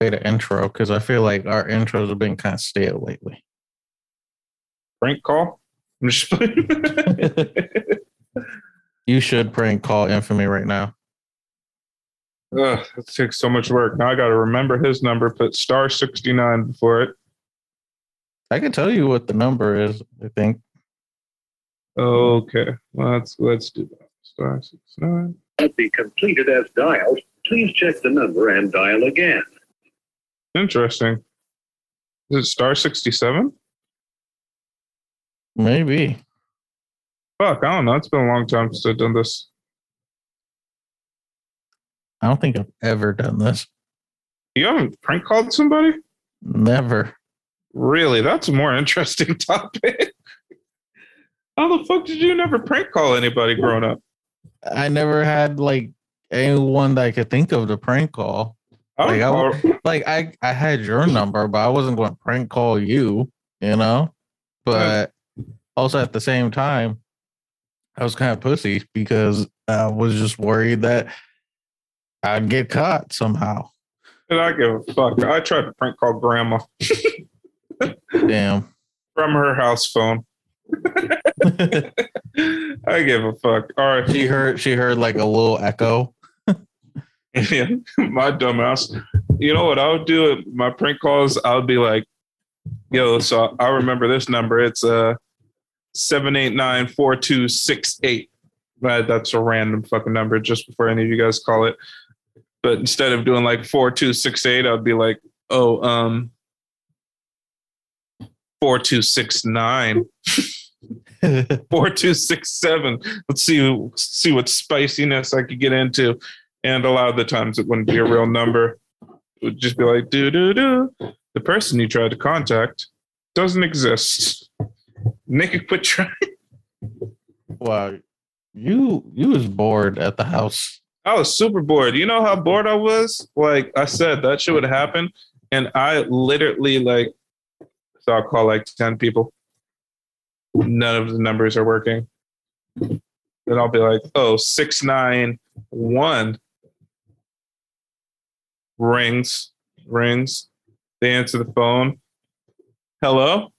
play the intro because I feel like our intros have been kind of stale lately. Prank call. I'm just You should prank call infamy right now. Ugh, it takes so much work. Now I got to remember his number. Put star sixty nine before it. I can tell you what the number is. I think Okay, let's let's do that. Star six nine. At be completed as dialed, please check the number and dial again. Interesting. Is it star sixty seven? maybe. Fuck, I don't know. It's been a long time since I've done this. I don't think I've ever done this. You haven't prank called somebody? Never. Really? That's a more interesting topic. How the fuck did you never prank call anybody growing up? I never had like anyone that I could think of to prank call. Like, I Like I, I had your number, but I wasn't going to prank call you, you know. But also at the same time, I was kind of pussy because I was just worried that I'd get caught somehow. and I give a fuck. I tried to prank call grandma Damn. from her house phone. I give a fuck. All right. she heard she heard like a little echo. Yeah, my dumbass. You know what I would do at my prank calls? I would be like, yo, so I remember this number. It's uh seven eight nine four two six eight. But that's a random fucking number just before any of you guys call it. But instead of doing like four two six eight, I'd be like, oh, um four two six nine. four two six seven. Let's see see what spiciness I could get into. And a lot of the times it wouldn't be a real number. It would just be like do do do. The person you tried to contact doesn't exist. Make it quit trying. wow. You you was bored at the house. I was super bored. You know how bored I was? Like I said, that shit would happen. And I literally like so I'll call like 10 people. None of the numbers are working. Then I'll be like, oh, 691 rings, rings. They answer the phone. Hello?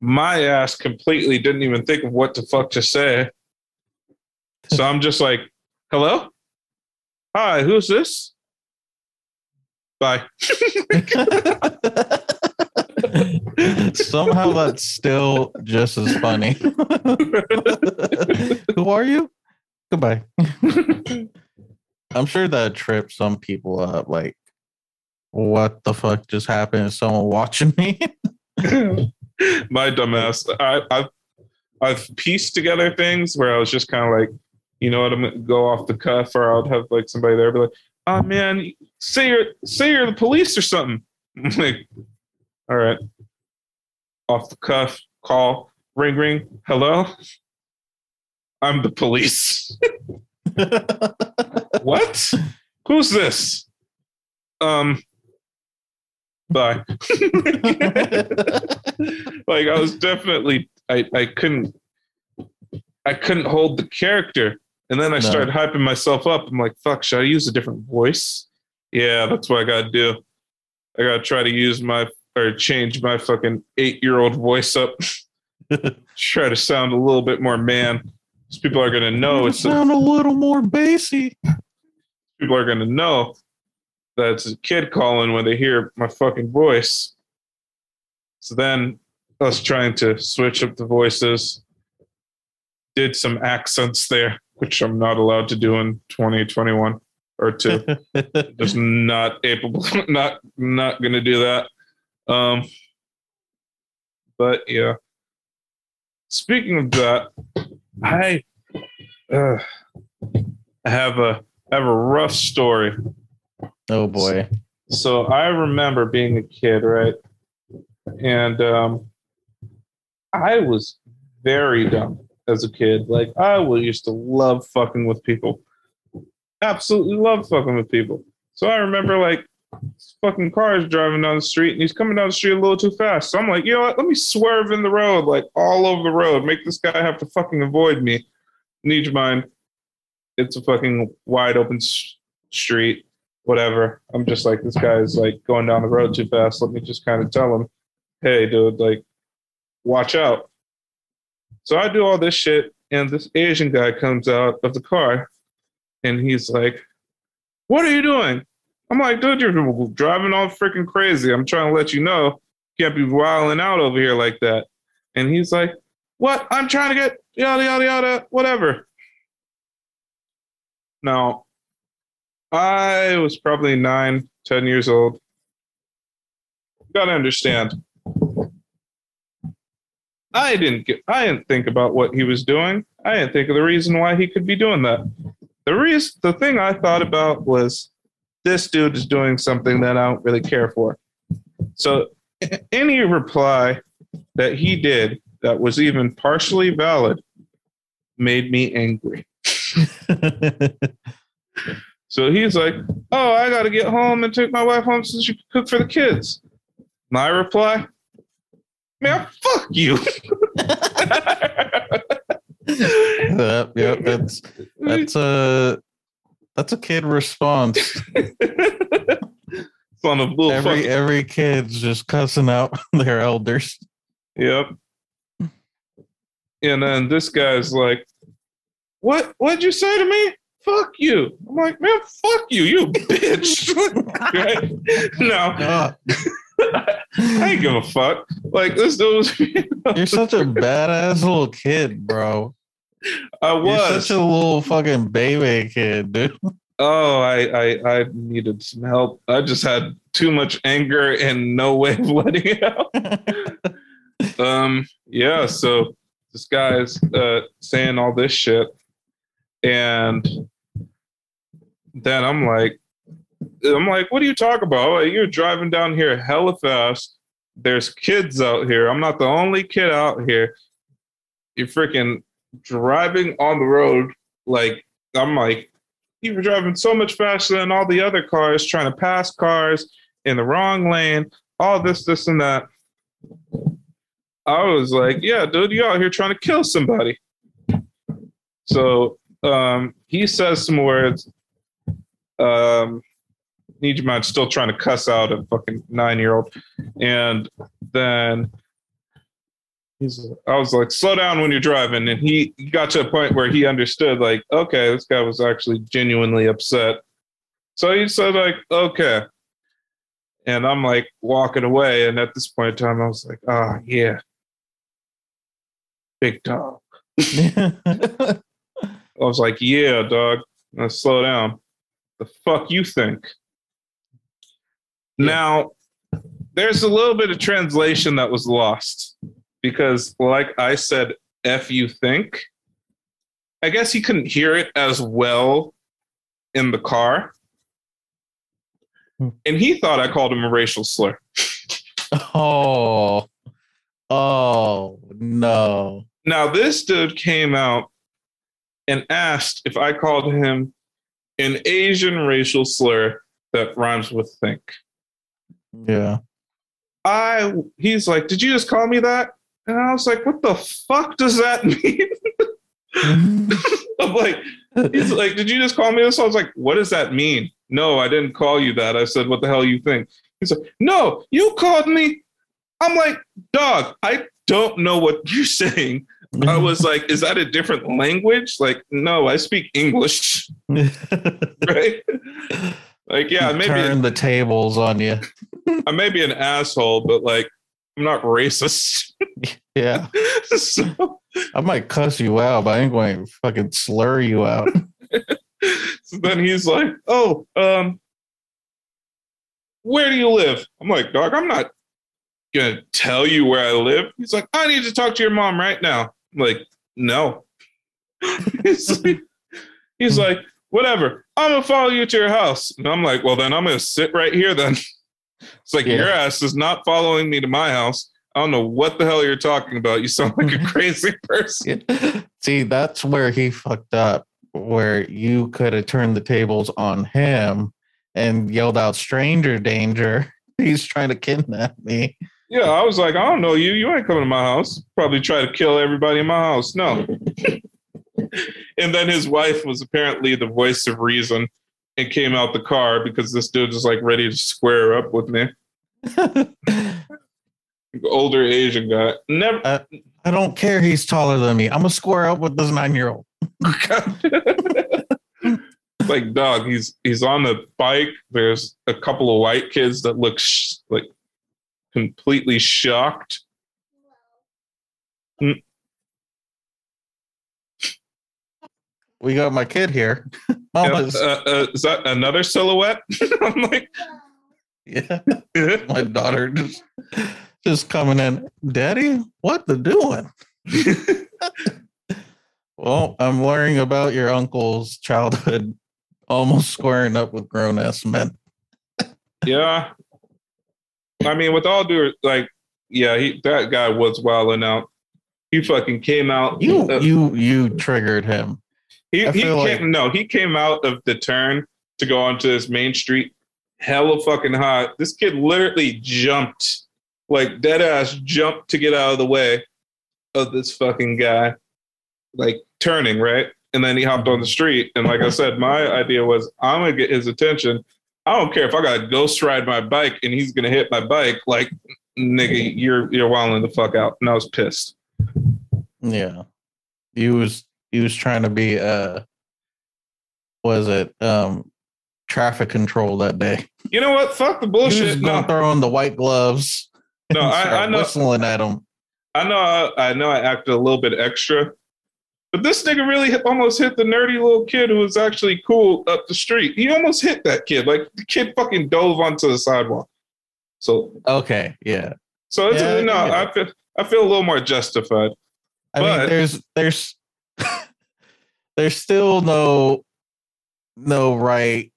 My ass completely didn't even think of what the fuck to say. So I'm just like, hello? Hi, who's this? Bye. Somehow that's still just as funny. Who are you? Goodbye. I'm sure that trips some people up. Like, what the fuck just happened? Is someone watching me? My dumbass. I, I've I've pieced together things where I was just kind of like, you know what, I'm gonna go off the cuff, or I'd have like somebody there be like, oh man, say you're say you're the police or something. I'm like, all right. Off the cuff, call, ring ring, hello. I'm the police. what? Who's this? Um bye. like I was definitely I, I couldn't I couldn't hold the character. And then I No. started hyping myself up. I'm like, fuck, should I use a different voice? Yeah, that's what I gotta do. I gotta try to use my or change my fucking eight year old voice up. try to sound a little bit more man. People are gonna know it's a, sound a little more bassy. people are gonna know that it's a kid calling when they hear my fucking voice. So then us trying to switch up the voices, did some accents there, which I'm not allowed to do in 2021 or two. Just not able, not not gonna do that. Um, but yeah. Speaking of that, I uh, I have a I have a rough story. oh boy. So I remember being a kid, right? And um, I was very dumb as a kid. Like I used to love fucking with people. Absolutely love fucking with people. So I remember like this fucking car is driving down the street and he's coming down the street a little too fast. So I'm like, you know what? Let me swerve in the road, like all over the road, make this guy have to fucking avoid me. Need your mind. It's a fucking wide open street. whatever. I'm just like, this guy's like going down the road too fast. Let me just kind of tell him, hey, dude, like, watch out. So I do all this shit, and this Asian guy comes out of the car and he's like, What are you doing? I'm like, dude, you're driving all freaking crazy. I'm trying to let you know you can't be wilding out over here like that. And he's like, What? I'm trying to get yada yada yada, whatever. Now, I was probably nine, ten years old. You gotta understand. I didn't get I didn't think about what he was doing. I didn't think of the reason why he could be doing that. The reason the thing I thought about was this dude is doing something that I don't really care for. So any reply that he did that was even partially valid made me angry. So he's like, Oh, I got to get home and take my wife home so she can cook for the kids. My reply, Man, fuck you. yep, yep, that's that's a that's a kid response. Little Every fuck. every kid's just cussing out their elders. Yep. And then this guy's like, What what'd you say to me? Fuck you. I'm like, man, fuck you, you bitch. right? No, I ain't give a fuck. Like this dude was you're such a badass little kid, bro. I You're was. such a little fucking baby kid, dude. Oh, I, I I needed some help. I just had too much anger and no way of letting it out. Um, yeah, so this guy's uh saying all this shit, and then I'm like, I'm like, what are you talking about? You're driving down here hella fast. There's kids out here. I'm not the only kid out here. You're freaking driving on the road like I'm like, you were driving so much faster than all the other cars, trying to pass cars in the wrong lane, all this, this, and that. I was like, yeah, dude, you out here trying to kill somebody. So um, he says some words. Um, mind still trying to cuss out a fucking nine year old. And then he's I was like, slow down when you're driving. And he, got to a point where he understood, like, okay, this guy was actually genuinely upset. So he said, like, okay. And I'm like walking away. And at this point in time, I was like, oh, yeah. Big dog. I was like, yeah, dog. Now slow down. The fuck you think? Yeah. Now, there's a little bit of translation that was lost because, like I said, F you think. I guess he couldn't hear it as well in the car. Hmm. And he thought I called him a racial slur. oh, oh no. Now, this dude came out and asked if I called him an Asian racial slur that rhymes with think. Yeah. I he's like, Did you just call me that? And I was like, What the fuck does that mean? I'm like, he's like, Did you just call me this? I was like, What does that mean? No, I didn't call you that. I said, What the hell you think? He's like, No, you called me. I'm like, dog, I don't know what you're saying. I was like, is that a different language? Like, no, I speak English, right? Like, yeah, maybe turn the tables on you. I may be an asshole, but like, I'm not racist. Yeah. so, I might cuss you out, but I ain't going to fucking slur you out. so then he's like, "Oh, um, where do you live?" I'm like, "Dog, I'm not gonna tell you where I live." He's like, "I need to talk to your mom right now." I'm like, "No." he's like, he's like, "Whatever. I'm gonna follow you to your house." And I'm like, "Well, then I'm gonna sit right here then." It's like Yeah. your ass is not following me to my house. I don't know what the hell you're talking about. You sound like a crazy person. See, that's where he fucked up, where you could have turned the tables on him and yelled out stranger danger. He's trying to kidnap me. Yeah, I was like, I don't know you. You ain't coming to my house. Probably try to kill everybody in my house. No. and then his wife was apparently the voice of reason. And came out the car because this dude was like ready to square up with me. Older Asian guy. Never. I don't care. He's taller than me. I'm gonna square up with this nine year old. like dog, he's he's on the bike. There's a couple of white kids that look sh- like completely shocked. We got my kid here. Mama's, uh, uh, is that another silhouette? I'm like, yeah, my daughter just, just coming in. Daddy, what the doing? Well, I'm learning about your uncle's childhood almost squaring up with grown ass men. yeah. I mean, with all due like, yeah, he that guy was wilding out. He fucking came out. You uh, you you triggered him. He he came like- no, he came out of the turn to go onto this main street, hella fucking hot. This kid literally jumped, like dead ass jumped to get out of the way of this fucking guy, like turning right. And then he hopped on the street. And like I said, my idea was I'm gonna get his attention. I don't care if I gotta ghost ride my bike and he's gonna hit my bike. Like, nigga, you're you're wilding the fuck out. And I was pissed. Yeah. He was he was trying to be uh was it um traffic control that day. You know what? Fuck the He was bullshit. gonna No, throw on the white gloves. No, I- I know- whistling at him. I know I, I know I acted a little bit extra, but this nigga really hit, almost hit the nerdy little kid who was actually cool up the street. He almost hit that kid. Like the kid fucking dove onto the sidewalk. So Okay, yeah. so it's Yeah, I no, it. I feel I feel a little more justified. I But- mean, there's there's there's still no no right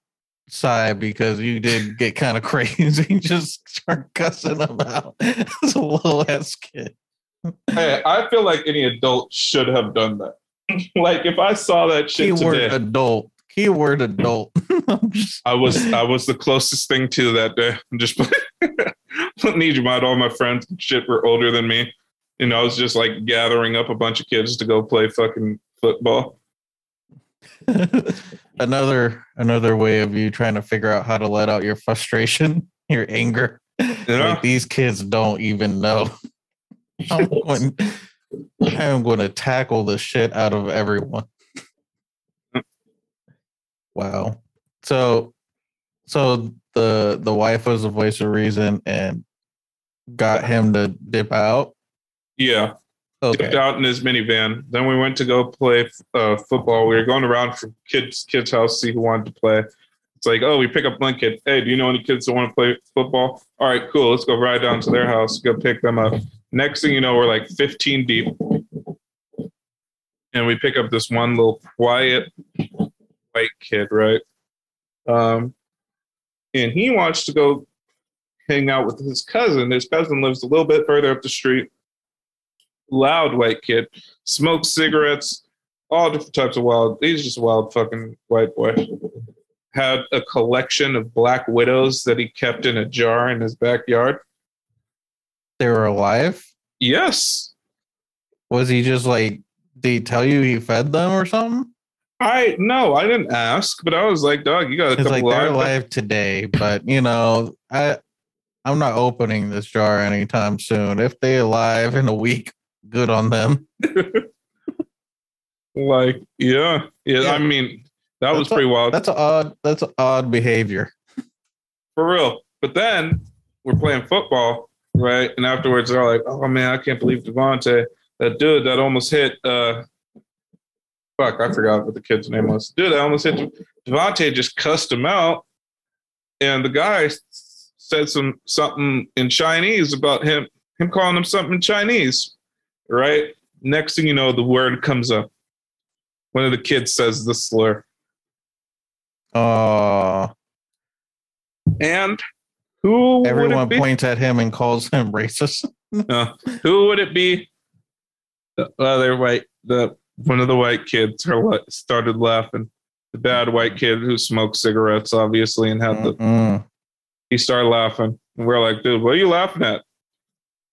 side because you did get kind of crazy. Just start cussing them out as a little ass kid. Hey, I feel like any adult should have done that. like if I saw that shit Keyword today, adult. Keyword adult. Just I was I was the closest thing to that day. I'm just don't need you mind all my friends and shit were older than me. You know, I was just like gathering up a bunch of kids to go play fucking football. another another way of you trying to figure out how to let out your frustration, your anger. Know? Like these kids don't even know. I'm going, I'm going to tackle the shit out of everyone. Wow. So, so the the wife was the voice of reason and got him to dip out. yeah. Dipped out in his minivan. Then we went to go play uh, football. We were going around from kids kids' house see who wanted to play. It's like, oh, we pick up one kid. Hey, do you know any kids that want to play football? All right, cool. Let's go ride down to their house, go pick them up. Next thing you know, we're like 15 deep. And we pick up this one little quiet white kid, right? Um, and he wants to go hang out with his cousin. His cousin lives a little bit further up the street loud white kid, smokes cigarettes, all different types of wild. He's just a wild fucking white boy. Had a collection of black widows that he kept in a jar in his backyard. They were alive. Yes, Was he just like? Did he tell you he fed them or something? I no, I didn't ask, but I was like, dog, you got a couple like they're live. alive today, but you know, I I'm not opening this jar anytime soon. If they alive in a week, good on them. Like, yeah, yeah, Yeah. I mean, that was That's a- pretty wild. That's an odd. That's an odd behavior. for real. But then we're playing football, right? And afterwards, they're like, "Oh man, I can't believe Devonte, that dude that almost hit." uh Fuck, I forgot what the kid's name was. Dude, I almost hit Devonte. Just cussed him out, and the guy said some something in Chinese about him, him calling him something in Chinese, right? Next thing you know, the word comes up. One of the kids says the slur, Oh, and who would it everyone points at him and calls him racist. Uh, who would it be? The other white, the one of the white kids started laughing. The bad white kid who smoked cigarettes, obviously, and had the Mm-mm. he started laughing. And we're like, dude, what are you laughing at?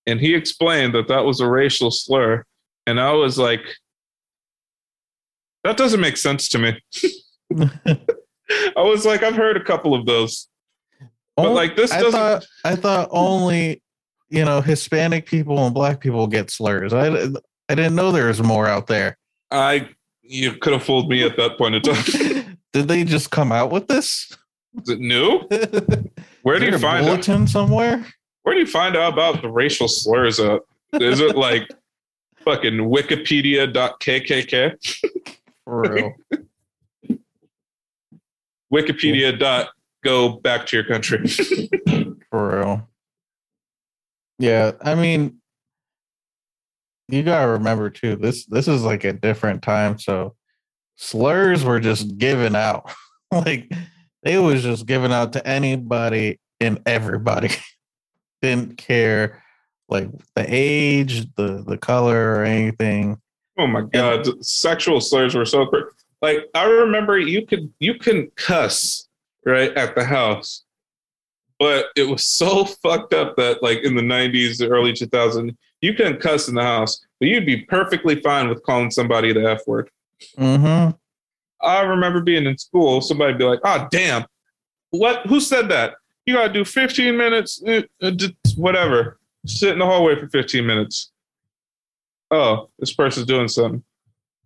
And he explained that that was a racial slur, and I was like, that doesn't make sense to me. I was like, I've heard a couple of those. But like this I doesn't thought I thought only you know Hispanic people and Black people get slurs. I I didn't know there was more out there. I you could have fooled me at that point in time. Did they just come out with this? Is it new? where do you find bulletin somewhere? Where do you find out about the racial slurs Up Is it like fucking wikipedia.kkk? For real. Wikipedia dot go back to your country. For real. Yeah, I mean, you gotta remember too. This this is like a different time, so slurs were just given out. like they was just given out to anybody and everybody. Didn't care like the age, the the color, or anything. oh my god, sexual slurs were so crazy. Like I remember you could you can cuss right at the house, but it was so fucked up that like in the '90s, the early 2000s, you couldn't cuss in the house, but you'd be perfectly fine with calling somebody the f word. Mm-hmm. I remember being in school, somebody be like, "Oh, damn, what? Who said that? You gotta do 15 minutes, uh, uh, whatever. Sit in the hallway for 15 minutes. Oh, this person's doing something.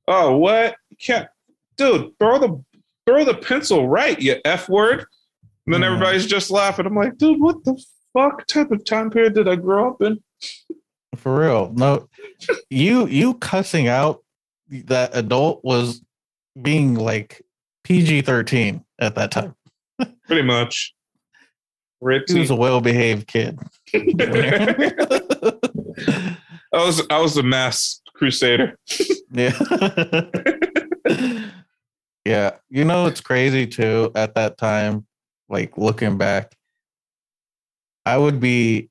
Oh, what? You can't, dude. Throw the throw the pencil right, you f word. And then Mhm. everybody's just laughing. I'm like, dude, what the fuck type of time period did I grow up in? For real. No, you you cussing out that adult was being like PG thirteen at that time. Pretty much. He was a well behaved kid. I was I was a mass crusader. yeah. yeah. You know it's crazy too at that time, like looking back. I would be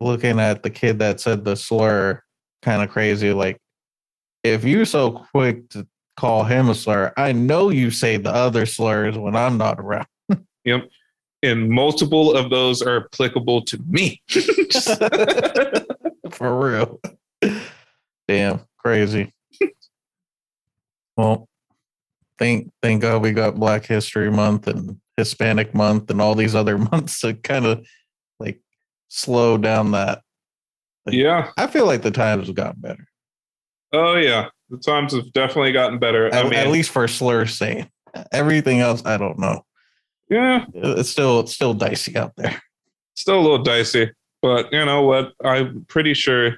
looking at the kid that said the slur kind of crazy. Like, if you're so quick to call him a slur, I know you say the other slurs when I'm not around. Yep. And multiple of those are applicable to me. For real. Damn, crazy. well, thank thank God we got Black History Month and Hispanic Month and all these other months to kind of like slow down that. yeah. I feel like the times have gotten better. Oh yeah. The times have definitely gotten better. At, I mean, at least for slur saying. Everything else, I don't know. Yeah, It's still it's still dicey out there. still a little dicey. But you know what? I'm pretty sure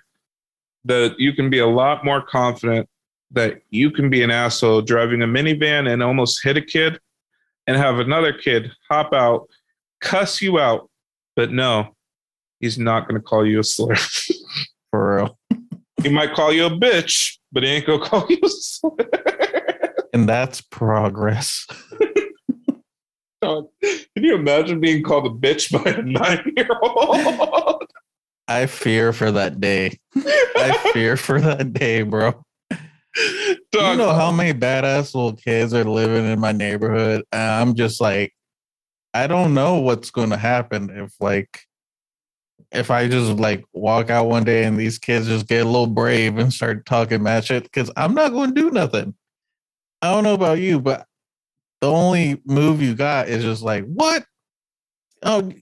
that you can be a lot more confident that you can be an asshole driving a minivan and almost hit a kid and have another kid hop out, cuss you out, but no, he's not going to call you a slur. For real. he might call you a bitch, but he ain't going to call you a slur. And that's progress. Dog, Can you imagine being called a bitch by a nine year old? I fear for that day. I fear for that day, bro. you know how many badass little kids are living in my neighborhood? I'm just like, I don't know what's going to happen if, like, if I just like walk out one day and these kids just get a little brave and start talking mad shit, because I'm not going to do nothing. I don't know about you, but the only move you got is just like, what? Oh,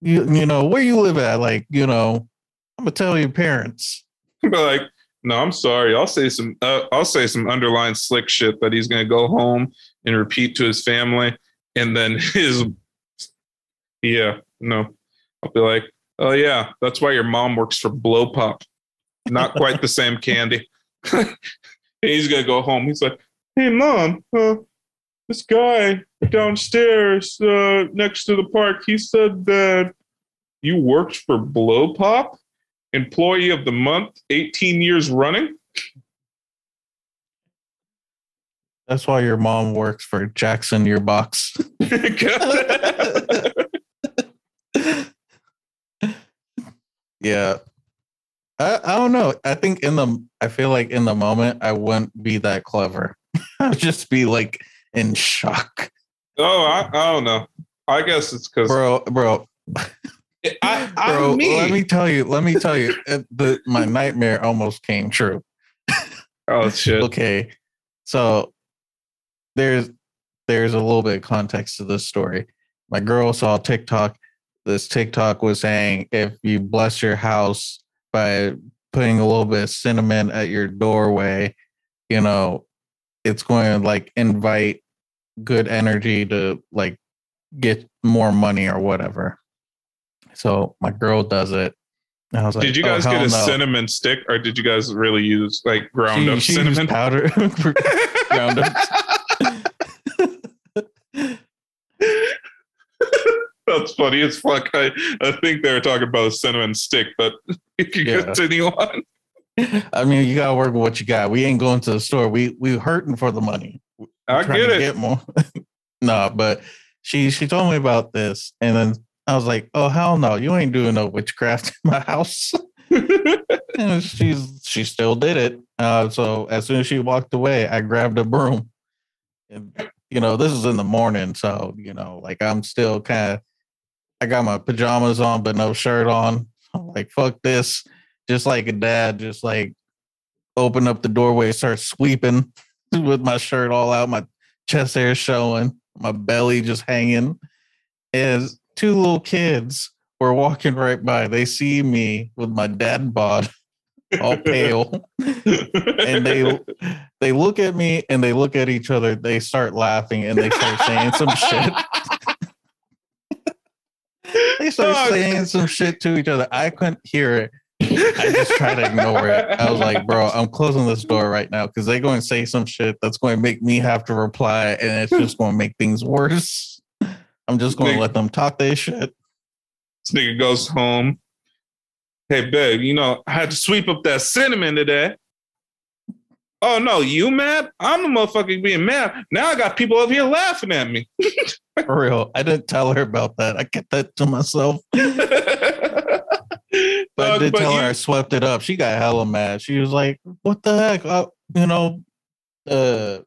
you, you know, where you live at? Like, you know, I'm to tell your parents. Be like, no, I'm sorry. I'll say some. Uh, I'll say some underlying slick shit that he's gonna go home and repeat to his family, and then his. Yeah, no, I'll be like, oh yeah, that's why your mom works for Blow Pop. Not quite the same candy. and he's gonna go home. He's like, hey mom, uh, this guy downstairs uh, next to the park, he said that you worked for Blow Pop employee of the month 18 years running That's why your mom works for Jackson Your Box. yeah. I, I don't know. I think in the I feel like in the moment I wouldn't be that clever. I'd just be like in shock. oh I, I don't know i guess it's because Bro, bro, I, bro, I'm me. let me tell you, let me tell you, the my nightmare almost came true. oh shit Okay. So there's there's a little bit of context to this story. My girl saw TikTok. This TikTok was saying if you bless your house by putting a little bit of cinnamon at your doorway, you know, it's going to like invite good energy to like get more money or whatever. So my girl does it. And I was like, did you "Oh, guys get a no." cinnamon stick, or did you guys really use like ground She- up she cinnamon powder ground up. That's funny as fuck. I, I think they were talking about a cinnamon stick, but if you Yeah. continue on. I mean, you gotta work with what you got. We ain't going to the store. We we hurting for the money. I trying get it. Get more. no, but she she told me about this, and then I was like, "Oh hell no, you ain't doing no witchcraft in my house." and she's she still did it. Uh, so as soon as she walked away, I grabbed a broom, and you know this is in the morning, so you know like I'm still kind of. I got my pajamas on, but no shirt on. I'm like, fuck this. Just like a dad, just like open up the doorway, start sweeping with my shirt all out, my chest hair showing, my belly just hanging. As two little kids were walking right by, they see me with my dad bod all pale, and they they look at me and they look at each other. They start laughing and they start saying some shit. They start saying some shit to each other. I couldn't hear it. I just try to ignore it. I was like, bro, I'm closing this door right now because they're going to say some shit that's going to make me have to reply, and it's just going to make things worse. I'm just going to let them talk their shit. This nigga goes home. Hey, babe, you know, I had to sweep up that cinnamon today. Oh, no, you mad? I'm the motherfucker being mad. Now I got people over here laughing at me. For real. I didn't tell her about that. I kept that to myself. But I did but tell you- her I swept it up. She got hella mad. She was like, "What the heck? Uh, you know, uh,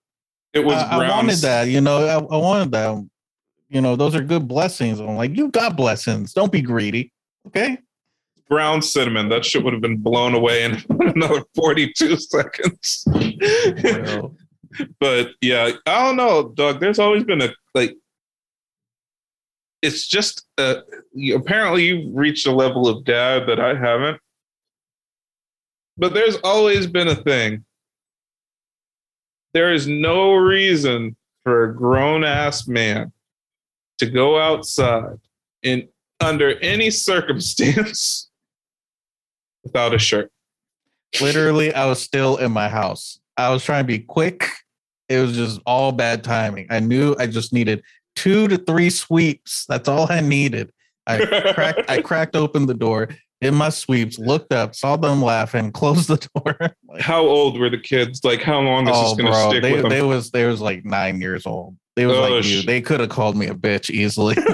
it was I, I wanted that. You know, I, I wanted that. You know, those are good blessings." I'm like, "You got blessings. Don't be greedy, okay?" ground cinnamon. That shit would have been blown away in another 42 seconds. But yeah, I don't know, Doug. There's always been a like. It's just uh, apparently you've reached a level of dad that I haven't. But there's always been a thing. There is no reason for a grown ass man to go outside in under any circumstance without a shirt. Literally, I was still in my house. I was trying to be quick. It was just all bad timing. I knew I just needed two to three sweeps. That's all I needed. I cracked I cracked open the door, did my sweeps, looked up, saw them laughing, closed the door. Like, How old were the kids? Like, how long is oh, this going to stick they, with them? they was they was like nine years old. They was Oh, like you. They could have called me a bitch easily. Look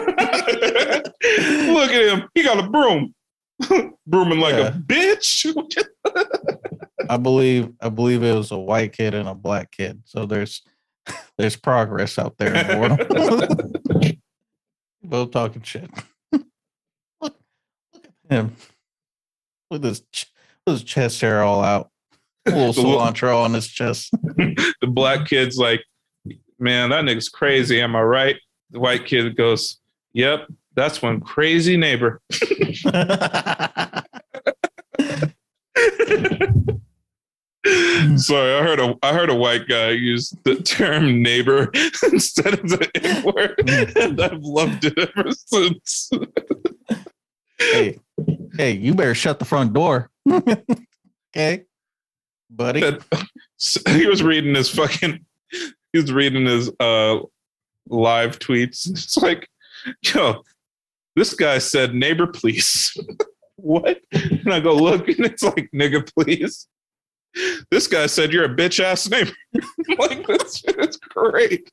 at him. He got a broom. Brooming like Yeah. a bitch. I believe I believe it was a white kid and a black kid. So there's there's progress out there in the world. Both talking shit. look, look at him with his ch- with his chest hair all out. A little- cilantro on his chest. the black kid's like, man, that nigga's crazy. Am I right? The white kid goes, yep, that's one crazy neighbor. Sorry, I heard a I heard a white guy use the term neighbor instead of the N word, and I've loved it ever since. hey, hey, you better shut the front door. okay, buddy. He was reading his fucking he was reading his uh live tweets it's like yo this guy said neighbor please what and i go look and it's like nigga please this guy said you're a bitch ass neighbor like this shit is great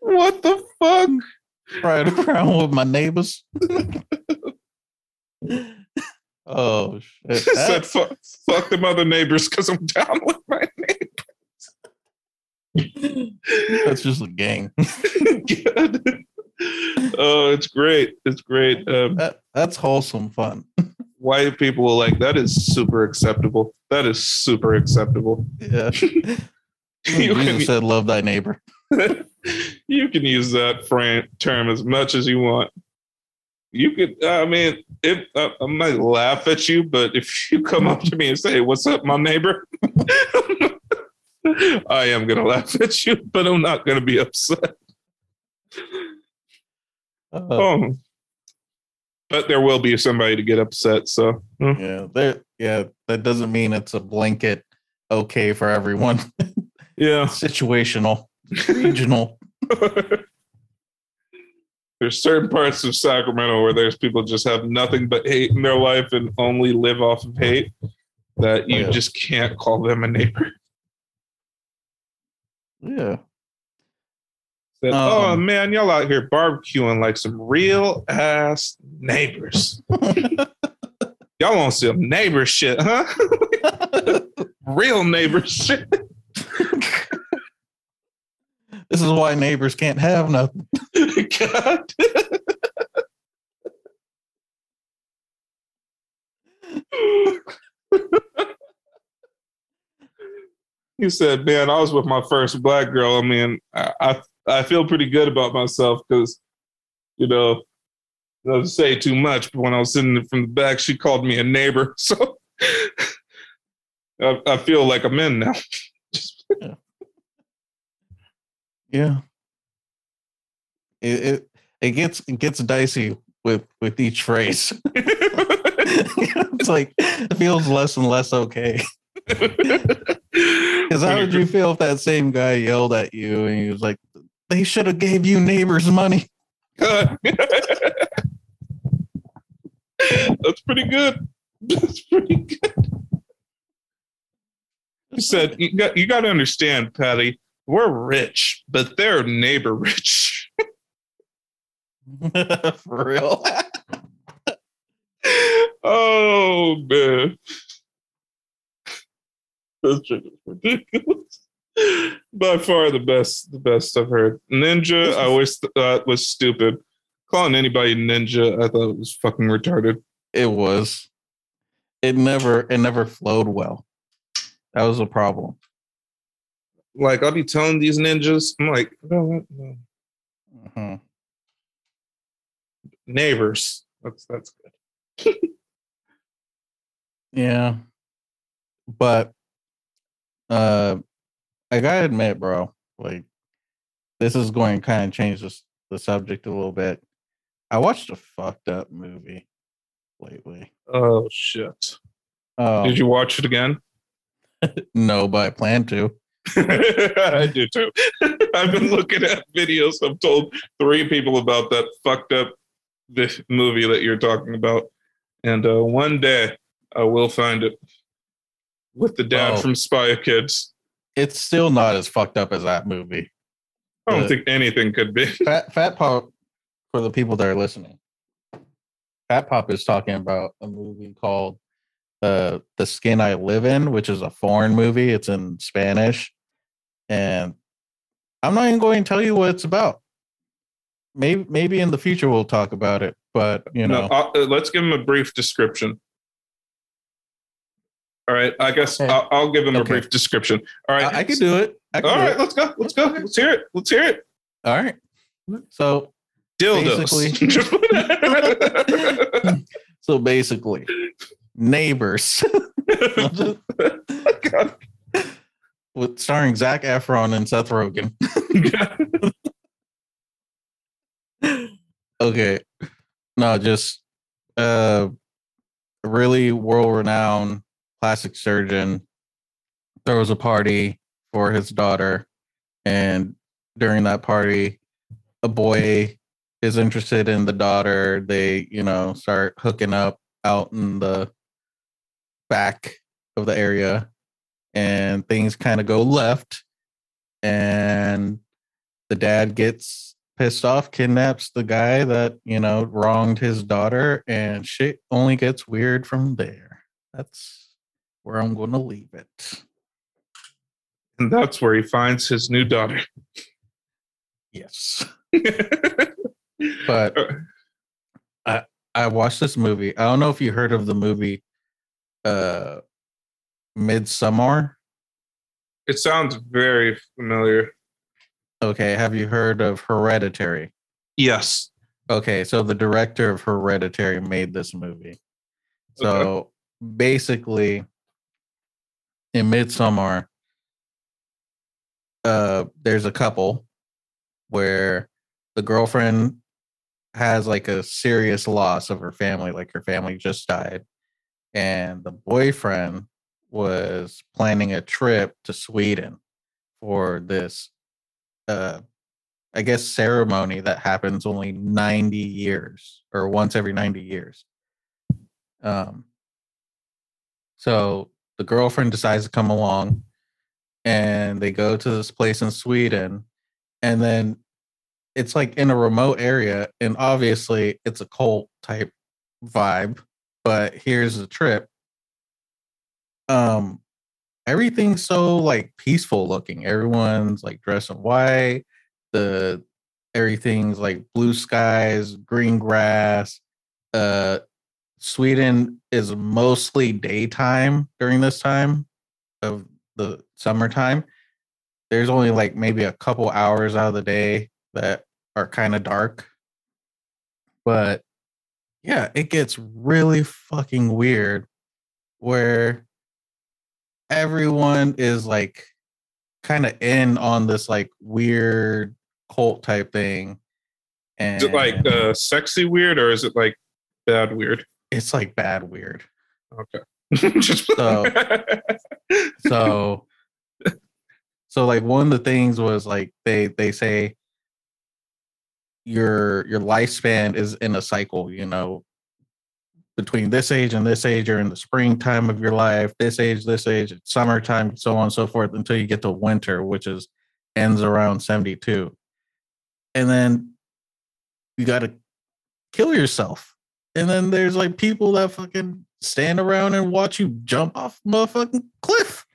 what the fuck right around with my neighbors. oh shit! said fuck, fuck them other neighbors because i'm down with my neighbor that's just a gang. God. oh it's great it's great um, That, that's wholesome fun. White people will like that is super acceptable. That is super acceptable. Yeah. You Jesus can- said, "Love thy neighbor." you can use that frame term as much as you want. You could, I mean, if I, I might laugh at you, but if you come up to me and say, "What's up, my neighbor?" I am gonna laugh at you, but I'm not gonna be upset. Uh, Oh, but there will be somebody to get upset. So hmm. yeah, there. Yeah, that doesn't mean it's a blanket okay for everyone. yeah, Situational, regional. there's certain parts of Sacramento where there's people just have nothing but hate in their life and only live off of hate. That you Yeah. just can't call them a neighbor. Yeah. That, oh Um, man, y'all out here barbecuing like some real ass neighbors. Y'all want some neighbor shit, huh? real neighbor shit. this is why neighbors can't have nothing. God. he said, "Man, I was with my first black girl. I mean, I I, I feel pretty good about myself because, you know, don't say too much, but when I was sitting from the back, she called me a neighbor. So I, I feel like I'm in now. Yeah. It it, it gets it gets dicey with with each phrase. it's like it feels less and less okay. Because how would you feel if that same guy yelled at you and he was like, "They should have gave you neighbors money." That's pretty good. That's pretty good. He said, "You got you got to understand, Patty. We're rich, but they're neighbor rich." For real. oh man, that's ridiculous. By far the best, the best I've heard. Ninja, I always thought was stupid. Calling anybody ninja, I thought it was fucking retarded. it was. It never it never flowed well. That was a problem. Like I'll be telling these ninjas, I'm like, no, no. Mhm. neighbors. That's that's good. Yeah. But uh I gotta admit, bro, like this is going to kind of change this, the subject a little bit. I watched a fucked up movie lately. Oh shit! Oh Did you watch it again? no, but I plan to. I do too. I've been looking at videos. I've told three people about that fucked up this movie that you're talking about, and uh, one day I will find it with the dad Oh. from Spy Kids. It's still not as fucked up as that movie. I don't Good. think anything could be. Fat Fat Pop for the people that are listening. Fat Pop is talking about a movie called uh The Skin I Live In, which is a foreign movie. It's in Spanish. And I'm not even going to tell you what it's about. Maybe maybe in the future we'll talk about it, but you know. No, uh, let's give him a brief description. All right, I guess Okay. I'll, I'll give him a brief description. All right, I, I can do it. Can All do right, it. let's go. Let's go. Let's hear it. Let's hear it. All right. So Dildos. so basically neighbors with starring Zac Efron and Seth Rogen. okay. No, just uh really world renowned plastic surgeon throws a party for his daughter and during that party a boy is interested in the daughter. They you know start hooking up out in the back of the area and things kind of go left and the dad gets pissed off kidnaps the guy that you know wronged his daughter and shit only gets weird from there. That's where i'm gonna leave it and that's where he finds his new daughter. yes but I I watched this movie. I don't know if you heard of the movie uh Midsommar. it sounds very familiar. Okay, have you heard of Hereditary? Yes. Okay, so the director of Hereditary made this movie. So basically, in Midsommar, uh, there's a couple where the girlfriend has like a serious loss of her family, like her family just died, and the boyfriend was planning a trip to Sweden for this, uh, I guess, ceremony that happens only 90 years or once every 90 years. Um, so the girlfriend decides to come along and they go to this place in Sweden and then it's like in a remote area and obviously it's a cult type vibe but here's the trip. Um everything's so like peaceful looking. Everyone's like dressed in white. The everything's like blue skies green grass. Uh sweden is mostly daytime during this time of the summertime there's only like maybe a couple hours out of the day that are kind of dark but yeah it gets really fucking weird where everyone is like kind of in on this like weird cult type thing and Is it like uh, sexy weird or is it like bad weird? It's like bad weird. Okay. So- so so like one of the things was like they they say your your lifespan is in a cycle you know? Between this age and this age you're in the springtime of your life this age this age it's summertime so on and so forth until you get to winter which is ends around 72 and then you got to kill yourself and then there's like people that fucking stand around and watch you jump off a motherfucking cliff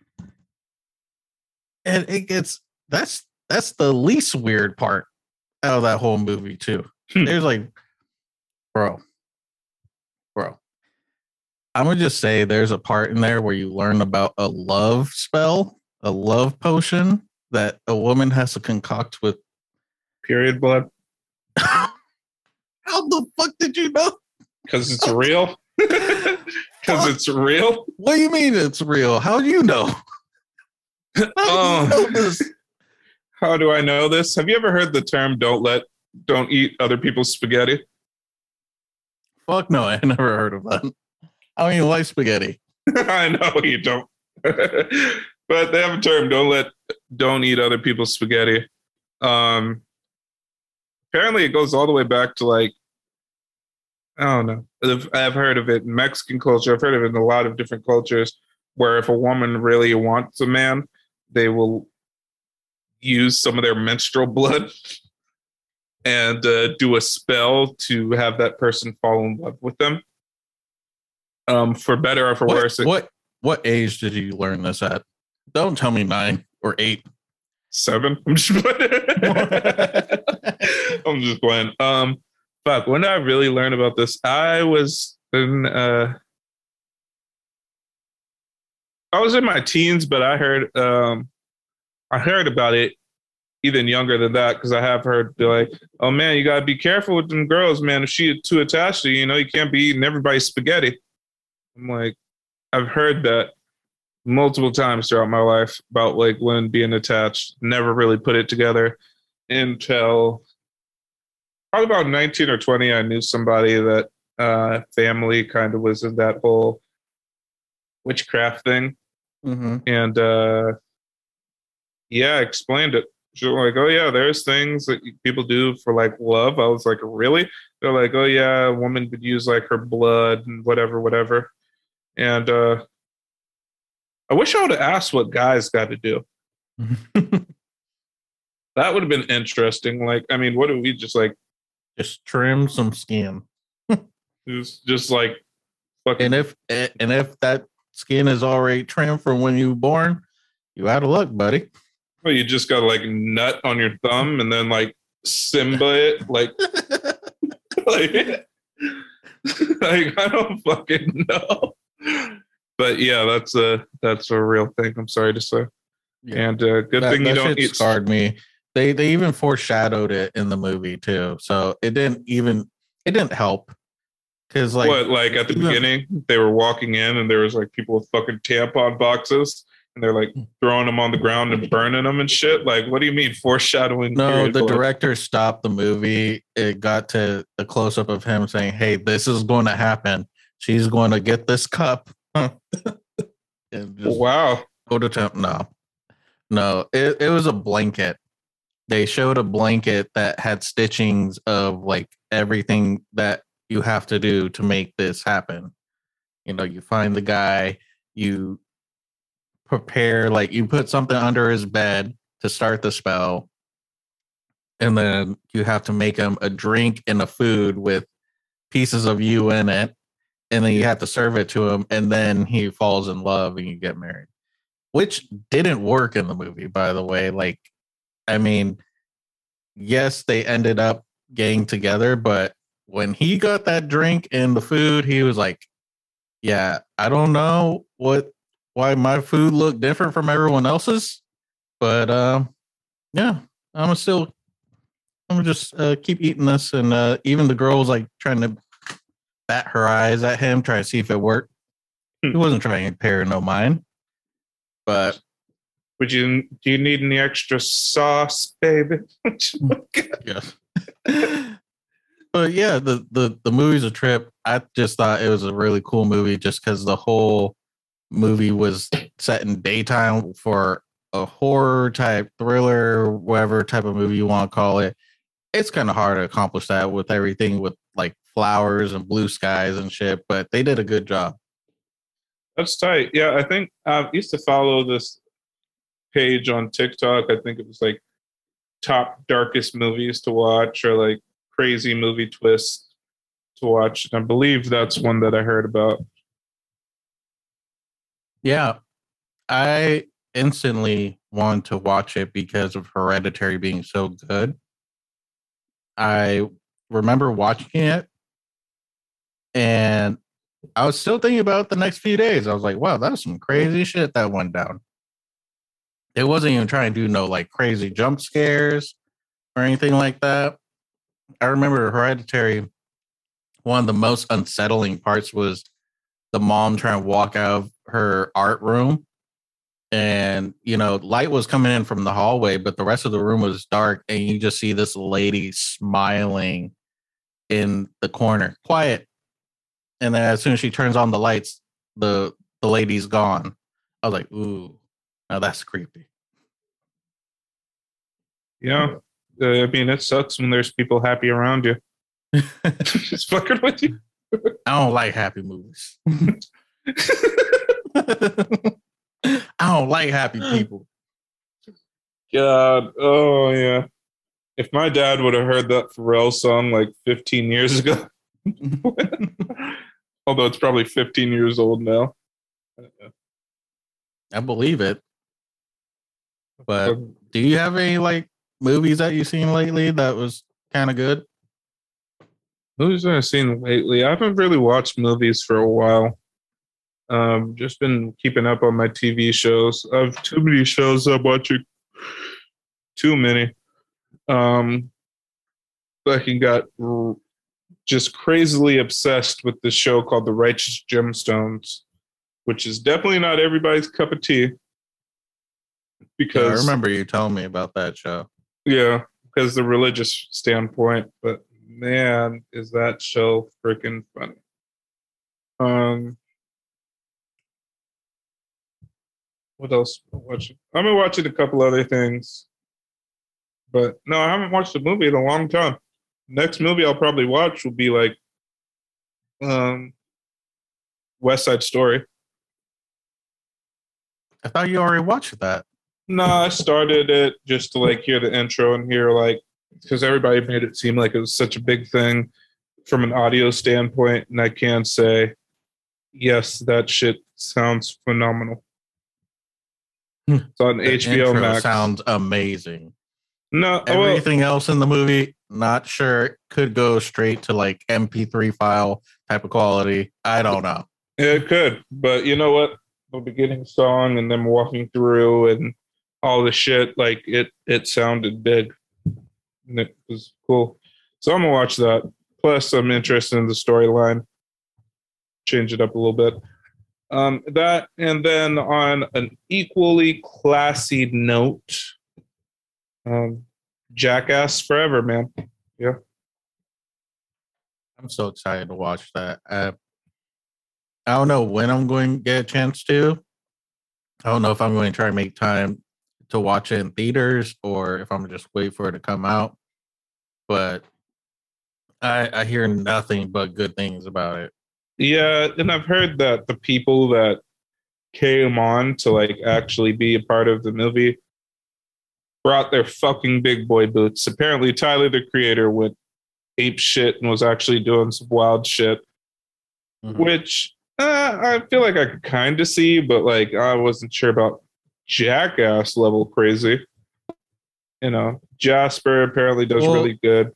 and it gets that's that's the least weird part out of that whole movie too. Hmm. There's like, bro, bro. I'm gonna just say there's a part in there where you learn about a love spell, a love potion that a woman has to concoct with. Period blood How the fuck did you know? Because it's real. Because it's real. What do you mean it's real? How do you know? How do you know this? How do I know this? Have you ever heard the term "don't let, don't eat other people's spaghetti"? Fuck no, I never heard of that. I don't even like spaghetti. I know you don't, but they have a term: "don't let, don't eat other people's spaghetti." Um, apparently, it goes all the way back to like I don't know. I've, I've heard of it in Mexican culture. I've heard of it in a lot of different cultures, where if a woman really wants a man, they will use some of their menstrual blood and uh, do a spell to have that person fall in love with them. Um, for better or for What, worse, it- what what age did you learn this at? Don't tell me nine or eight. seven. I'm just I'm just playing. Um, fuck. When did I really learn about this? I was in. Uh, I was in my teens, but I heard. Um, I heard about it even younger than that because I have heard be like, "Oh man, you gotta be careful with them girls, man. If she's too attached to you, you know, you can't be eating everybody's spaghetti." I'm like, I've heard that multiple times throughout my life about like women being attached. Never really put it together until probably about 19 or 20. I knew somebody that uh, family kind of was in that whole witchcraft thing. Mm-hmm. And uh, yeah, I explained it. She was like, oh, yeah, there's things that people do for like love. I was like, really? They're like, oh, yeah, a woman would use like her blood and whatever, whatever. And uh, I wish I would have asked what guys got to do. That would have been interesting. Like, I mean, what do we just like, Just trim some skin, just, just like fucking, and if and if that skin is already trimmed from when you were born, you out of luck, buddy. well, you just got like nut on your thumb and then like Simba it, like, like, like I don't fucking know. But yeah, that's a that's a real thing. I'm sorry to say. Yeah. And uh, good that, thing you don't eat. scarred me. They they even foreshadowed it in the movie too. So it didn't even it didn't help. Cause like what, like at the even- beginning, they were walking in and there was like people with fucking tampon boxes and they're like throwing them on the ground and burning them and shit. Like, what do you mean foreshadowing? No, the director stopped the movie. It got to the close up of him saying, Hey, this is going to happen. She's going to get this cup. and just Wow. go to temp. No, no, it, it was a blanket. They showed a blanket that had stitchings of like everything that you have to do to make this happen. You know, you find the guy, you prepare, like you put something under his bed to start the spell, and then you have to make him a drink and a food with pieces of you in it, and then you have to serve it to him, and then he falls in love and you get married which didn't work in the movie, by the way. Like, I mean, yes, they ended up getting together, but when he got that drink and the food, he was like, Yeah, I don't know what why my food looked different from everyone else's, but um, yeah, I'm gonna still I'm gonna just uh, keep eating this, and uh, even the girl was like trying to bat her eyes at him, trying to see if it worked. He wasn't trying to pay no mind, but Would you do you need any extra sauce, baby? Mm. yes. but yeah, the the the movie's a trip. I just thought it was a really cool movie just because the whole movie was set in daytime for a horror type thriller, whatever type of movie you want to call it. It's kind of hard to accomplish that with everything with like flowers and blue skies and shit, but they did a good job. That's tight. Yeah, I think um, I used to follow this page on TikTok. I think it was like top darkest movies to watch or like crazy movie twists to watch. And I believe that's one that I heard about. Yeah. I instantly wanted to watch it because of Hereditary being so good. I remember watching it and I was still thinking about the next few days. I was like, wow, that was some crazy shit that went down. It wasn't even trying to do no like crazy jump scares or anything like that. I remember Hereditary, one of the most unsettling parts was the mom trying to walk out of her art room. And you know light was coming in from the hallway but the rest of the room was dark and you just see this lady smiling in the corner quiet. And then as soon as she turns on the lights the the lady's gone. I was like ooh now that's creepy Yeah. Uh, I mean, it sucks when there's people happy around you. Just fucking with you. i don't like happy movies i don't like happy people God. Oh, yeah. If my dad would have heard that Pharrell song like 15 years ago, although it's probably 15 years old now. i believe it but do you have any like movies that you've seen lately that was kind of good Movies I've seen lately. I haven't really watched movies for a while. Um, just been keeping up on my TV shows. I have too many shows I'm watching. Too many. Um, fucking got just crazily obsessed with this show called The Righteous Gemstones, which is definitely not everybody's cup of tea. Yeah, I remember you telling me about that show. yeah, because the religious standpoint, but man, is that show freaking funny. Um, what else? am I watching? I've been watching a couple other things, but no, I haven't watched a movie in a long time. Next movie I'll probably watch will be like, um, West Side Story. I thought you already watched that. No, I started it just to like hear the intro and hear like because everybody made it seem like it was such a big thing from an audio standpoint, and I can say, yes, that shit sounds phenomenal. Hmm. It's on The HBO Max. sounds amazing. no, oh, well, Everything else in the movie, not sure. It could go straight to like MP3 file type of quality. I don't know. it could, but you know what? The beginning song and them walking through and all the shit. Like it, it sounded big, and it was cool. So I'm gonna watch that. Plus, I'm interested in the storyline. Change it up a little bit. Um, that, and then on an equally classy note, um, Jackass Forever, man. Yeah, I'm so excited to watch that. Uh, I don't know when I'm going to get a chance to. I don't know if I'm going to try and make time to watch it in theaters or if I'm just wait for it to come out. But I, I hear nothing but good things about it. Yeah, and I've heard that the people that came on to like actually be a part of the movie brought their fucking big boy boots. Apparently, Tyler the creator went ape shit and was actually doing some wild shit, Mhm. which uh, I feel like I could kind of see, but like I wasn't sure about jackass level crazy. You know, Jasper apparently does Well- really good.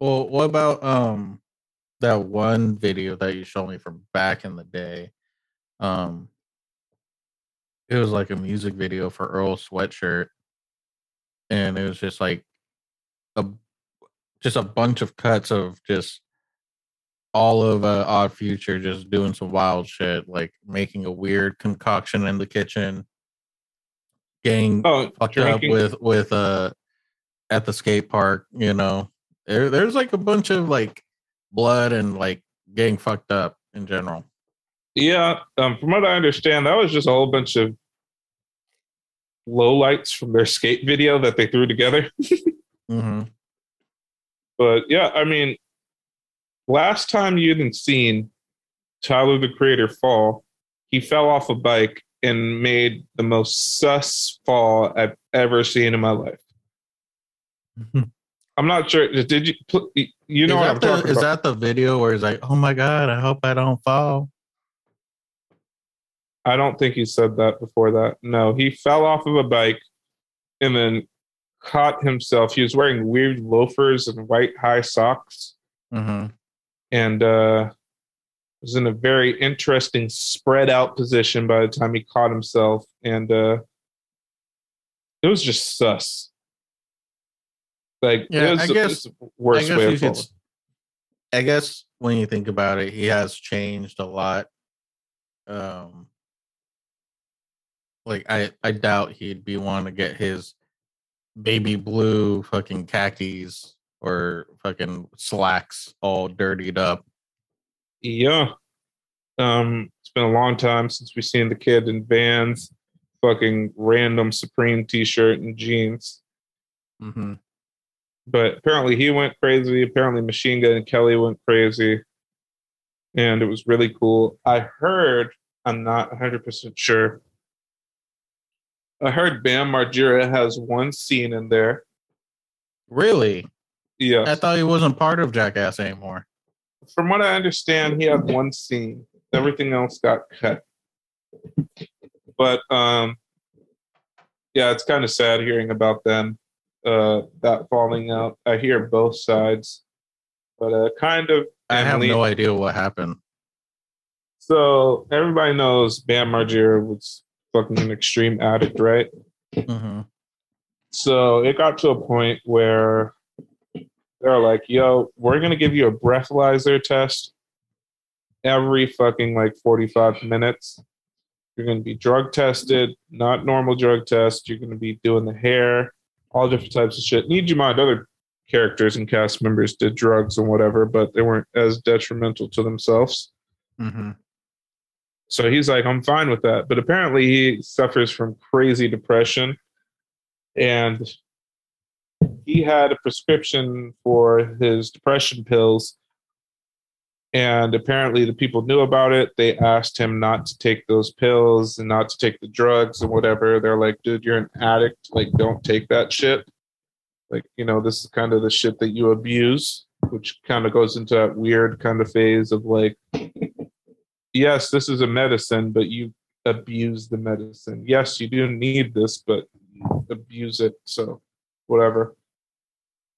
Well, what about um that one video that you showed me from back in the day? Um it was like a music video for Earl Sweatshirt. And it was just like a just a bunch of cuts of just all of uh, Odd Future just doing some wild shit, like making a weird concoction in the kitchen, getting Oh, fucked drinking. up with with uh at the skate park you know there, there's like a bunch of like blood and like getting fucked up in general Yeah, um, from what I understand, that was just a whole bunch of lowlights from their skate video that they threw together. hmm But yeah, I mean, last time you hadn't seen Tyler the Creator fall, he fell off a bike and made the most sus fall I've ever seen in my life. I'm not sure. Did you? You know is what that I'm the, talking is about? that the video where he's like oh my god i hope i don't fall I don't think he said that before that. No, he fell off of a bike and then caught himself. He was wearing weird loafers and white high socks hmm and uh, was in a very interesting spread out position by the time he caught himself. And uh, it was just sus. Like, Yeah, it was I the- guess- the worst I guess way of could i guess when you think about it he has changed a lot um like i i doubt he'd be wanting to get his baby blue fucking khakis or fucking slacks all dirtied up Yeah. Um, it's been a long time since we've seen the kid in Vans, fucking random Supreme t-shirt and jeans. hmm But apparently he went crazy. Apparently Machine Gun Kelly went crazy. And it was really cool. I heard, I'm not 100% sure. I heard Bam Margera has one scene in there. Really? Yeah. I thought he wasn't part of Jackass anymore. From what I understand, he had one scene. Everything else got cut. But um, yeah, it's kind of sad hearing about them uh, that falling out. I hear both sides, but uh, kind of. I have no idea what happened. So everybody knows Bam Margera was fucking an extreme addict, right? Mm-hmm. So it got to a point where they're like, yo, we're going to give you a breathalyzer test every fucking like 45 minutes. You're going to be drug tested, not normal drug test. You're going to be doing the hair, all different types of shit. Need you mind, other characters and cast members did drugs and whatever, but they weren't as detrimental to themselves. hmm So he's like, I'm fine with that. But apparently he suffers from crazy depression. And he had a prescription for his depression pills. And apparently the people knew about it. They asked him not to take those pills and not to take the drugs and whatever. They're like, dude, you're an addict. Like, don't take that shit. Like, you know, this is kind of the shit that you abuse, which kind of goes into that weird kind of phase of like, yes, this is a medicine, but you abuse the medicine. Yes, you do need this, but abuse it. So whatever.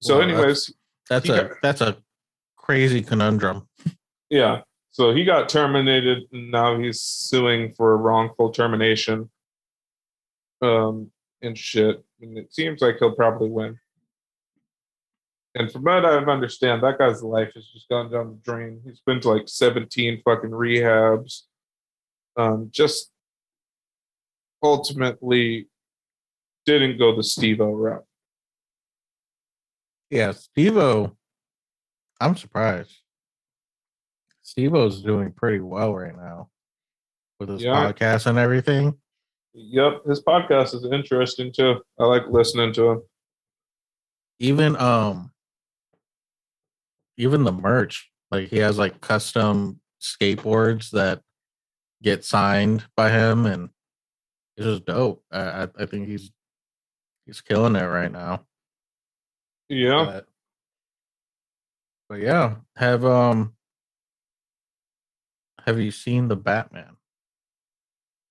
So, Well, anyways, That's He a got- that's a crazy conundrum. yeah. So he got terminated and now he's suing for wrongful termination. Um and shit. And it seems like he'll probably win. And from what I understand, that guy's life has just gone down the drain. He's been to like 17 fucking rehabs. Um, just ultimately didn't go the Steve-O route. Yeah, Steve-O. I'm surprised. Steve-O's doing pretty well right now with his Yeah. podcast and everything. Yep, his podcast is interesting too. I like listening to him. Even um even the merch, like he has like custom skateboards that get signed by him and it's just dope. I I, I think he's he's killing it right now. Yeah. But, but yeah, have um have you seen the Batman?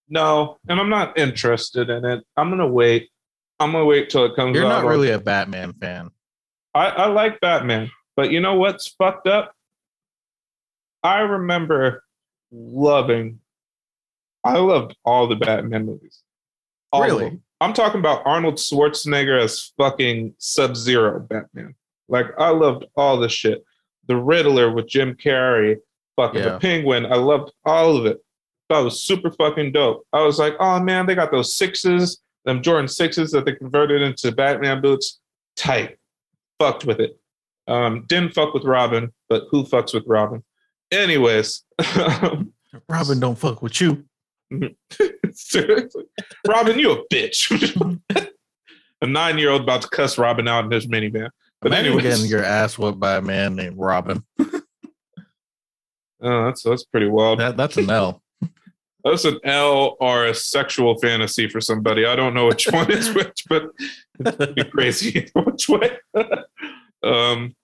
No, and I'm not interested in it. I'm gonna wait. I'm gonna wait till it comes You're out. not really a Batman fan. I, I like Batman, but you know what's fucked up? I remember loving. I loved all the Batman movies. All Really? I'm talking about Arnold Schwarzenegger as fucking Sub Zero Batman. Like I loved all the shit. The Riddler with Jim Carrey, fucking Yeah. the Penguin. I loved all of it. That was super fucking dope. I was like, oh man, they got those sixes, them Jordan sixes that they converted into Batman boots. Tight. Fucked with it. Um, didn't fuck with Robin, but who fucks with Robin? Anyways, Robin don't fuck with you. seriously, Robin, you a bitch. a nine-year-old about to cuss Robin out in his minivan. But anyway, getting your ass whooped by a man named Robin. oh, that's that's pretty wild. That that's an L. That's an L or a sexual fantasy for somebody. I don't know which one is which, but be crazy which way. um,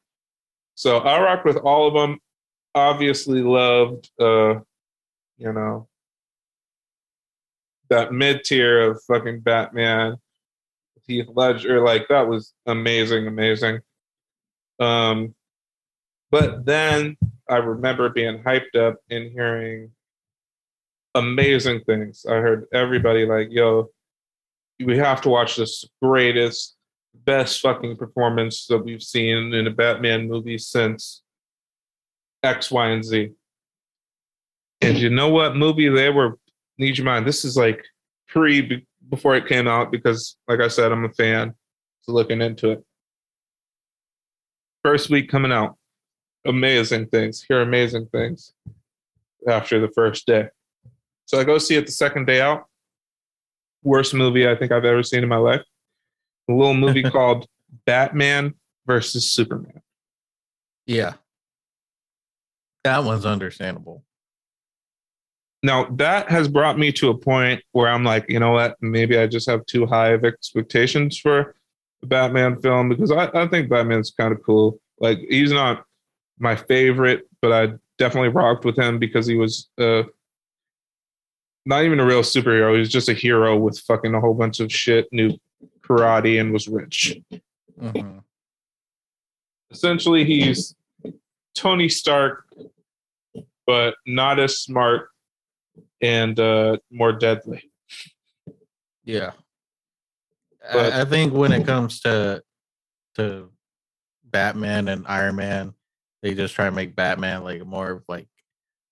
so I rocked with all of them. Obviously, loved uh, you know that mid tier of fucking Batman, Heath Ledger. Like that was amazing, amazing. Um, but then I remember being hyped up and hearing amazing things. I heard everybody like, yo, we have to watch this greatest, best fucking performance that we've seen in a Batman movie since X, Y, and Z. And you know what movie they were? Need your mind. This is like pre before it came out because, like I said, I'm a fan. So looking into it. First week coming out, amazing things. Hear amazing things after the first day. So I go see it the second day out. Worst movie I think I've ever seen in my life. A little movie called Batman versus Superman. Yeah. That one's understandable. Now that has brought me to a point where I'm like, you know what? Maybe I just have too high of expectations for the Batman film because I, I think Batman's kind of cool. Like he's not my favorite, but I definitely rocked with him because he was uh not even a real superhero. He was just a hero with fucking a whole bunch of shit, knew karate and was rich. Mhm. Essentially, he's Tony Stark, but not as smart and uh, more deadly. Yeah. But- I, I think when it comes to to Batman and Iron Man, they just try to make Batman like more of like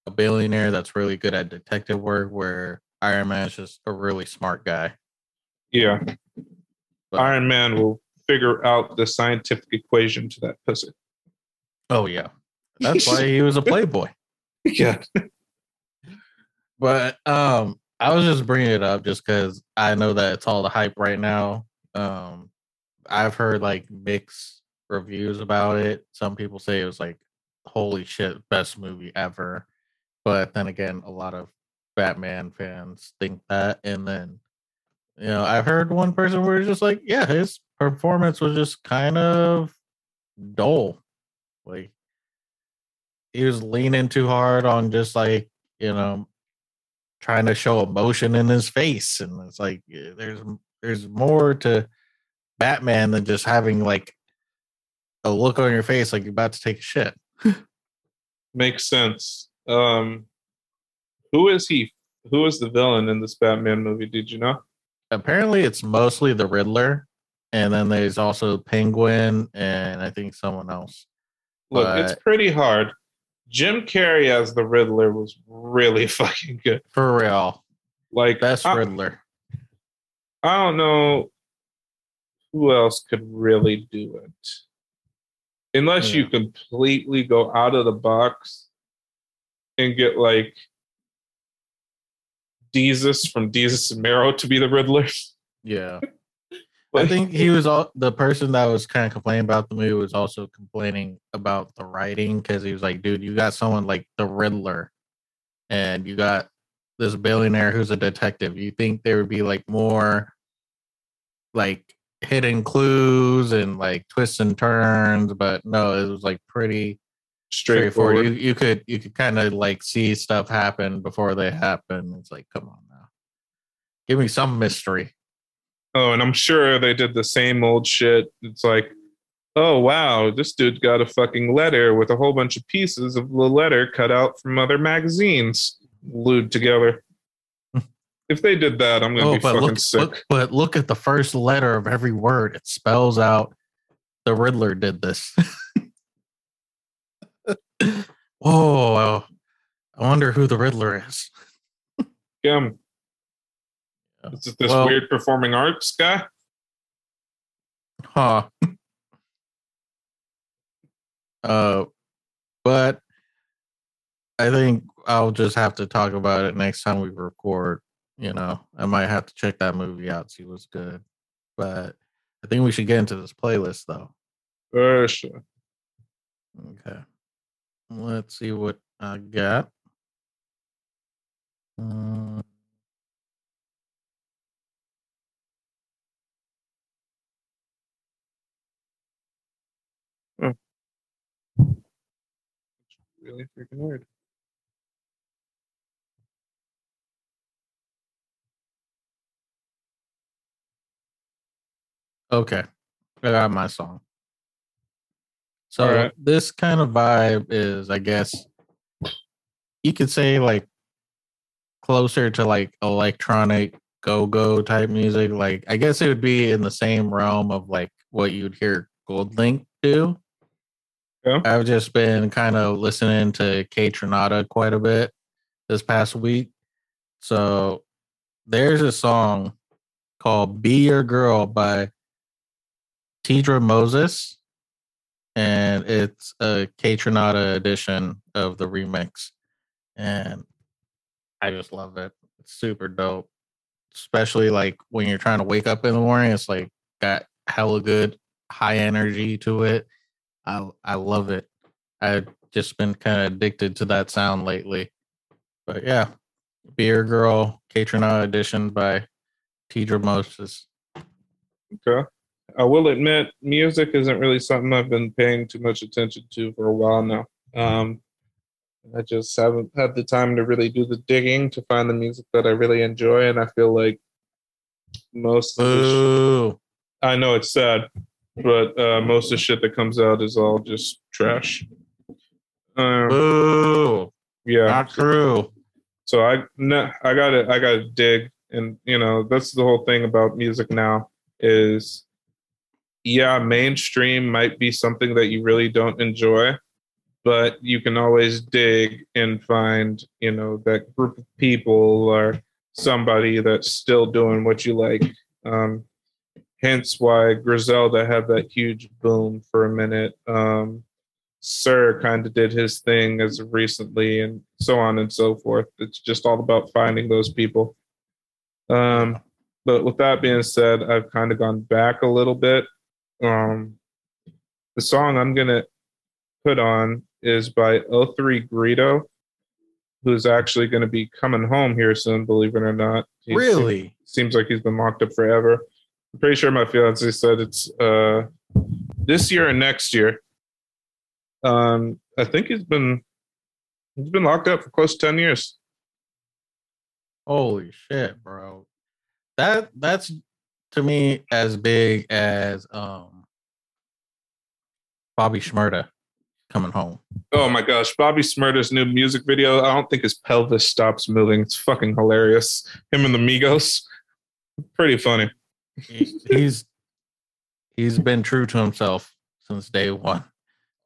a billionaire that's really good at detective work, where Iron Man's just a really smart guy. Yeah, But- Iron Man will figure out the scientific equation to that pussy. Oh yeah. That's why he was a playboy. Yeah, But um, I was just bringing it up just because I know that it's all the hype right now. Um, I've heard like mixed reviews about it. Some people say it was like, holy shit, best movie ever. But then again, a lot of Batman fans think that. And then, you know, I've heard one person where it's just like, yeah, his performance was just kind of dull. Like, he was leaning too hard on just like, you know, trying to show emotion in his face and it's like eh, there's there's more to batman than just having like a look on your face like you're about to take a shit makes sense. Um, who is he? Who is the villain in this Batman movie? Did you know? apparently it's mostly the Riddler, and then there's also Penguin and I think someone else. Look, But- it's pretty hard. Jim Carrey as the Riddler was really fucking good. For real, Like best I, Riddler. I don't know who else could really do it. Unless you hmm. completely go out of the box and get like Jesus from Jesus and Mero to be the Riddler. Yeah, I think he was all the person that was kind of complaining about the movie was also complaining about the writing because he was like, dude, you got someone like the Riddler, and you got this billionaire who's a detective. You think there would be like more like hidden clues and like twists and turns, but no, it was like pretty straightforward. straightforward. You, you could you could kind of like see stuff happen before they happen. It's like, come on now, give me some mystery. Oh, and I'm sure they did the same old shit. It's like, oh wow, this dude got a fucking letter with a whole bunch of pieces of the letter cut out from other magazines glued together. if they did that, I'm gonna Oh, be fucking look, sick. look, but look at the first letter of every word. It spells out the Riddler did this. Whoa! I wonder who the Riddler is. Kim. Is it this Well- weird performing arts guy? Huh. Uh, but I think I'll just have to talk about it next time we record. You know, I might have to check that movie out, see what's good. But I think we should get into this playlist though. For sure. Okay. Let's see what I got. Uh, Really freaking weird. okay. I got my song. So Alright. this kind of vibe is, I guess, you could say like closer to like electronic go-go type music. Like I guess it would be in the same realm of like what you'd hear GoldLink do. Yeah. I've just been kind of listening to Kaytranada quite a bit this past week. So there's a song called Be Your Girl by Teedra Moses. And it's a Kaytranada edition of the remix. And I just love it. It's super dope. Especially like when you're trying to wake up in the morning, it's like got hella good high energy to it. I I love it. I've just been kind of addicted to that sound lately. But yeah, Be Your Girl Kaytranada edition by Teedra Moses. Okay. I will admit, music isn't really something I've been paying too much attention to for a while now. Um, I just haven't had the time to really do the digging to find the music that I really enjoy, and I feel like most of the sh- I know it's sad, but uh, most of the shit that comes out is all just trash. Um, Boo. yeah, Not true. so I no, I got to I got to dig, and you know that's the whole thing about music now is, yeah, mainstream might be something that you really don't enjoy, but you can always dig and find you know that group of people or somebody that's still doing what you like. Um, hence why Griselda had that huge boom for a minute. Um, Sir kind of did his thing as of recently, and so on and so forth. It's just all about finding those people. Um, but with that being said, I've kind of gone back a little bit. Um, the song I'm gonna put on is by 03 Greedo, who's actually going to be coming home here soon. Believe it or not, He seems- Really? seems like he's been locked up forever. I'm pretty sure my fiance said it's uh, this year and next year. Um, I think he's been he's been locked up for close to ten years. Holy shit, bro. That that's to me as big as um Bobby Shmurda coming home. Oh my gosh, Bobby Shmurda's new music video. I don't think his pelvis stops moving. It's fucking hilarious. Him and the Migos. Pretty funny. He- he's he's been true to himself since day one.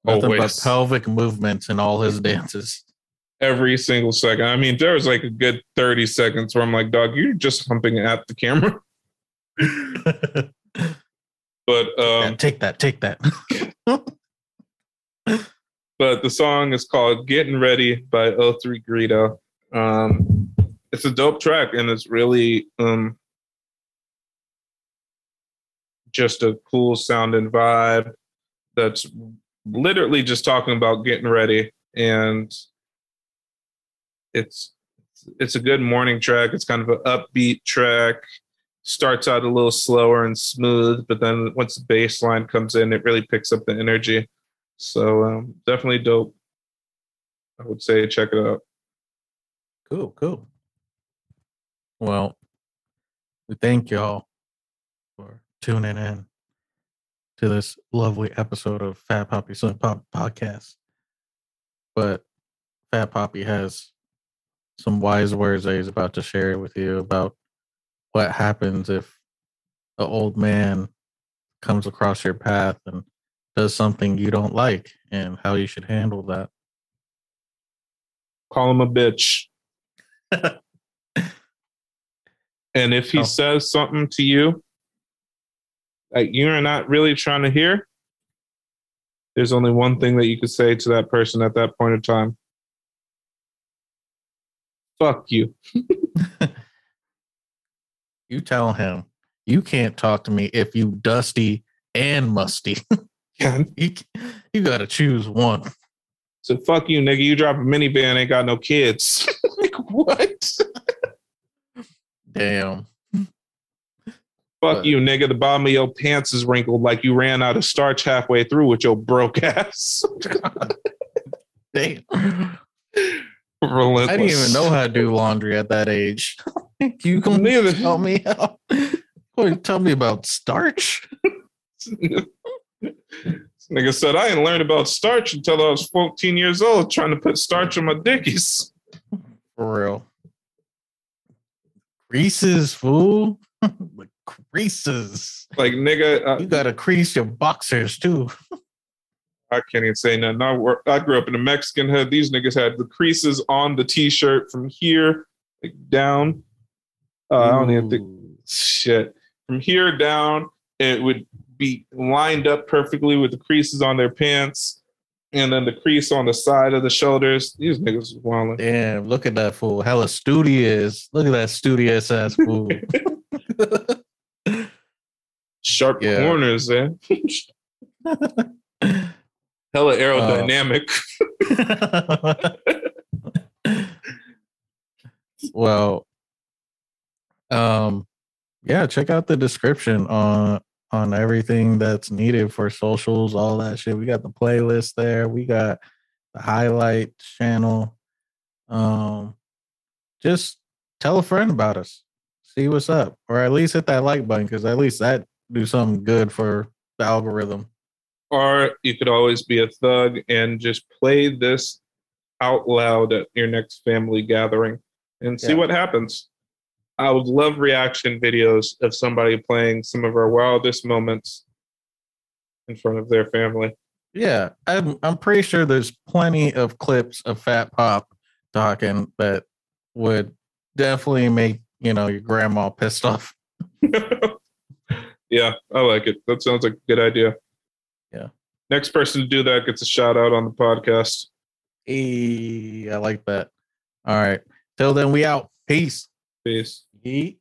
Nothing Always. but pelvic movements in all his dances. Every single second. I mean, there was like a good 30 seconds where I'm like, dog, you're just humping at the camera. But um, take that, take that. but the song is called Getting Ready by 03 Greedo. Um, it's a dope track and it's really um, just a cool sounding vibe that's literally just talking about getting ready and it's it's a good morning track it's kind of an upbeat track starts out a little slower and smooth but then once the bass line comes in it really picks up the energy so um, definitely dope. I would say check it out. Cool, cool. Well, we thank y'all tuning in to this lovely episode of Fat Poppy Slim Pop Podcast. But Fat Poppy has some wise words that he's about to share with you about what happens if an old man comes across your path and does something you don't like and how you should handle that. Call him a bitch. and if he Oh. says something to you that you're not really trying to hear, there's only one thing that you could say to that person at that point in time. Fuck you. you tell him you can't talk to me if you dusty and musty. Yeah. you you got to choose one. So fuck you, nigga. You drop a minivan, ain't got no kids. like what? Damn. Fuck But- you, nigga. The bottom of your pants is wrinkled like you ran out of starch halfway through with your broke ass. Damn. Relentless. I didn't even know how to do laundry at that age. you gonna Neither. tell me how? Boy, tell me about starch? This nigga said I didn't learn about starch until I was 14 years old, trying to put starch on my dickies. For real. Creases, fool. the creases. Like nigga, I, You gotta crease your boxers too. I can't even say nothing. I, wor- I grew up in a Mexican hood. These niggas had the creases on the t-shirt from here like down. Uh, I don't even think shit from here down. It would be lined up perfectly with the creases on their pants, and then the crease on the side of the shoulders. These niggas was wilding. Damn, look at that fool. Hella studious. Look at that studious ass fool. Sharp Yeah. corners, eh? Hella aerodynamic. well, um, yeah, check out the description on on everything that's needed for socials, all that shit. We got the playlist there. We got the highlight channel. Um, just tell a friend about us. See what's up, or at least hit that like button because at least that do something good for the algorithm. or you could always be a thug and just play this out loud at your next family gathering and see Yeah. what happens. I would love reaction videos of somebody playing some of our wildest moments in front of their family. Yeah, I'm I'm pretty sure there's plenty of clips of Fat Pop talking that would definitely make you know your grandma pissed off. yeah, I like it. That sounds like a good idea. Yeah. Next person to do that gets a shout out on the podcast. Hey, I like that. All right, till then, we out. Peace. Peace. Yeet.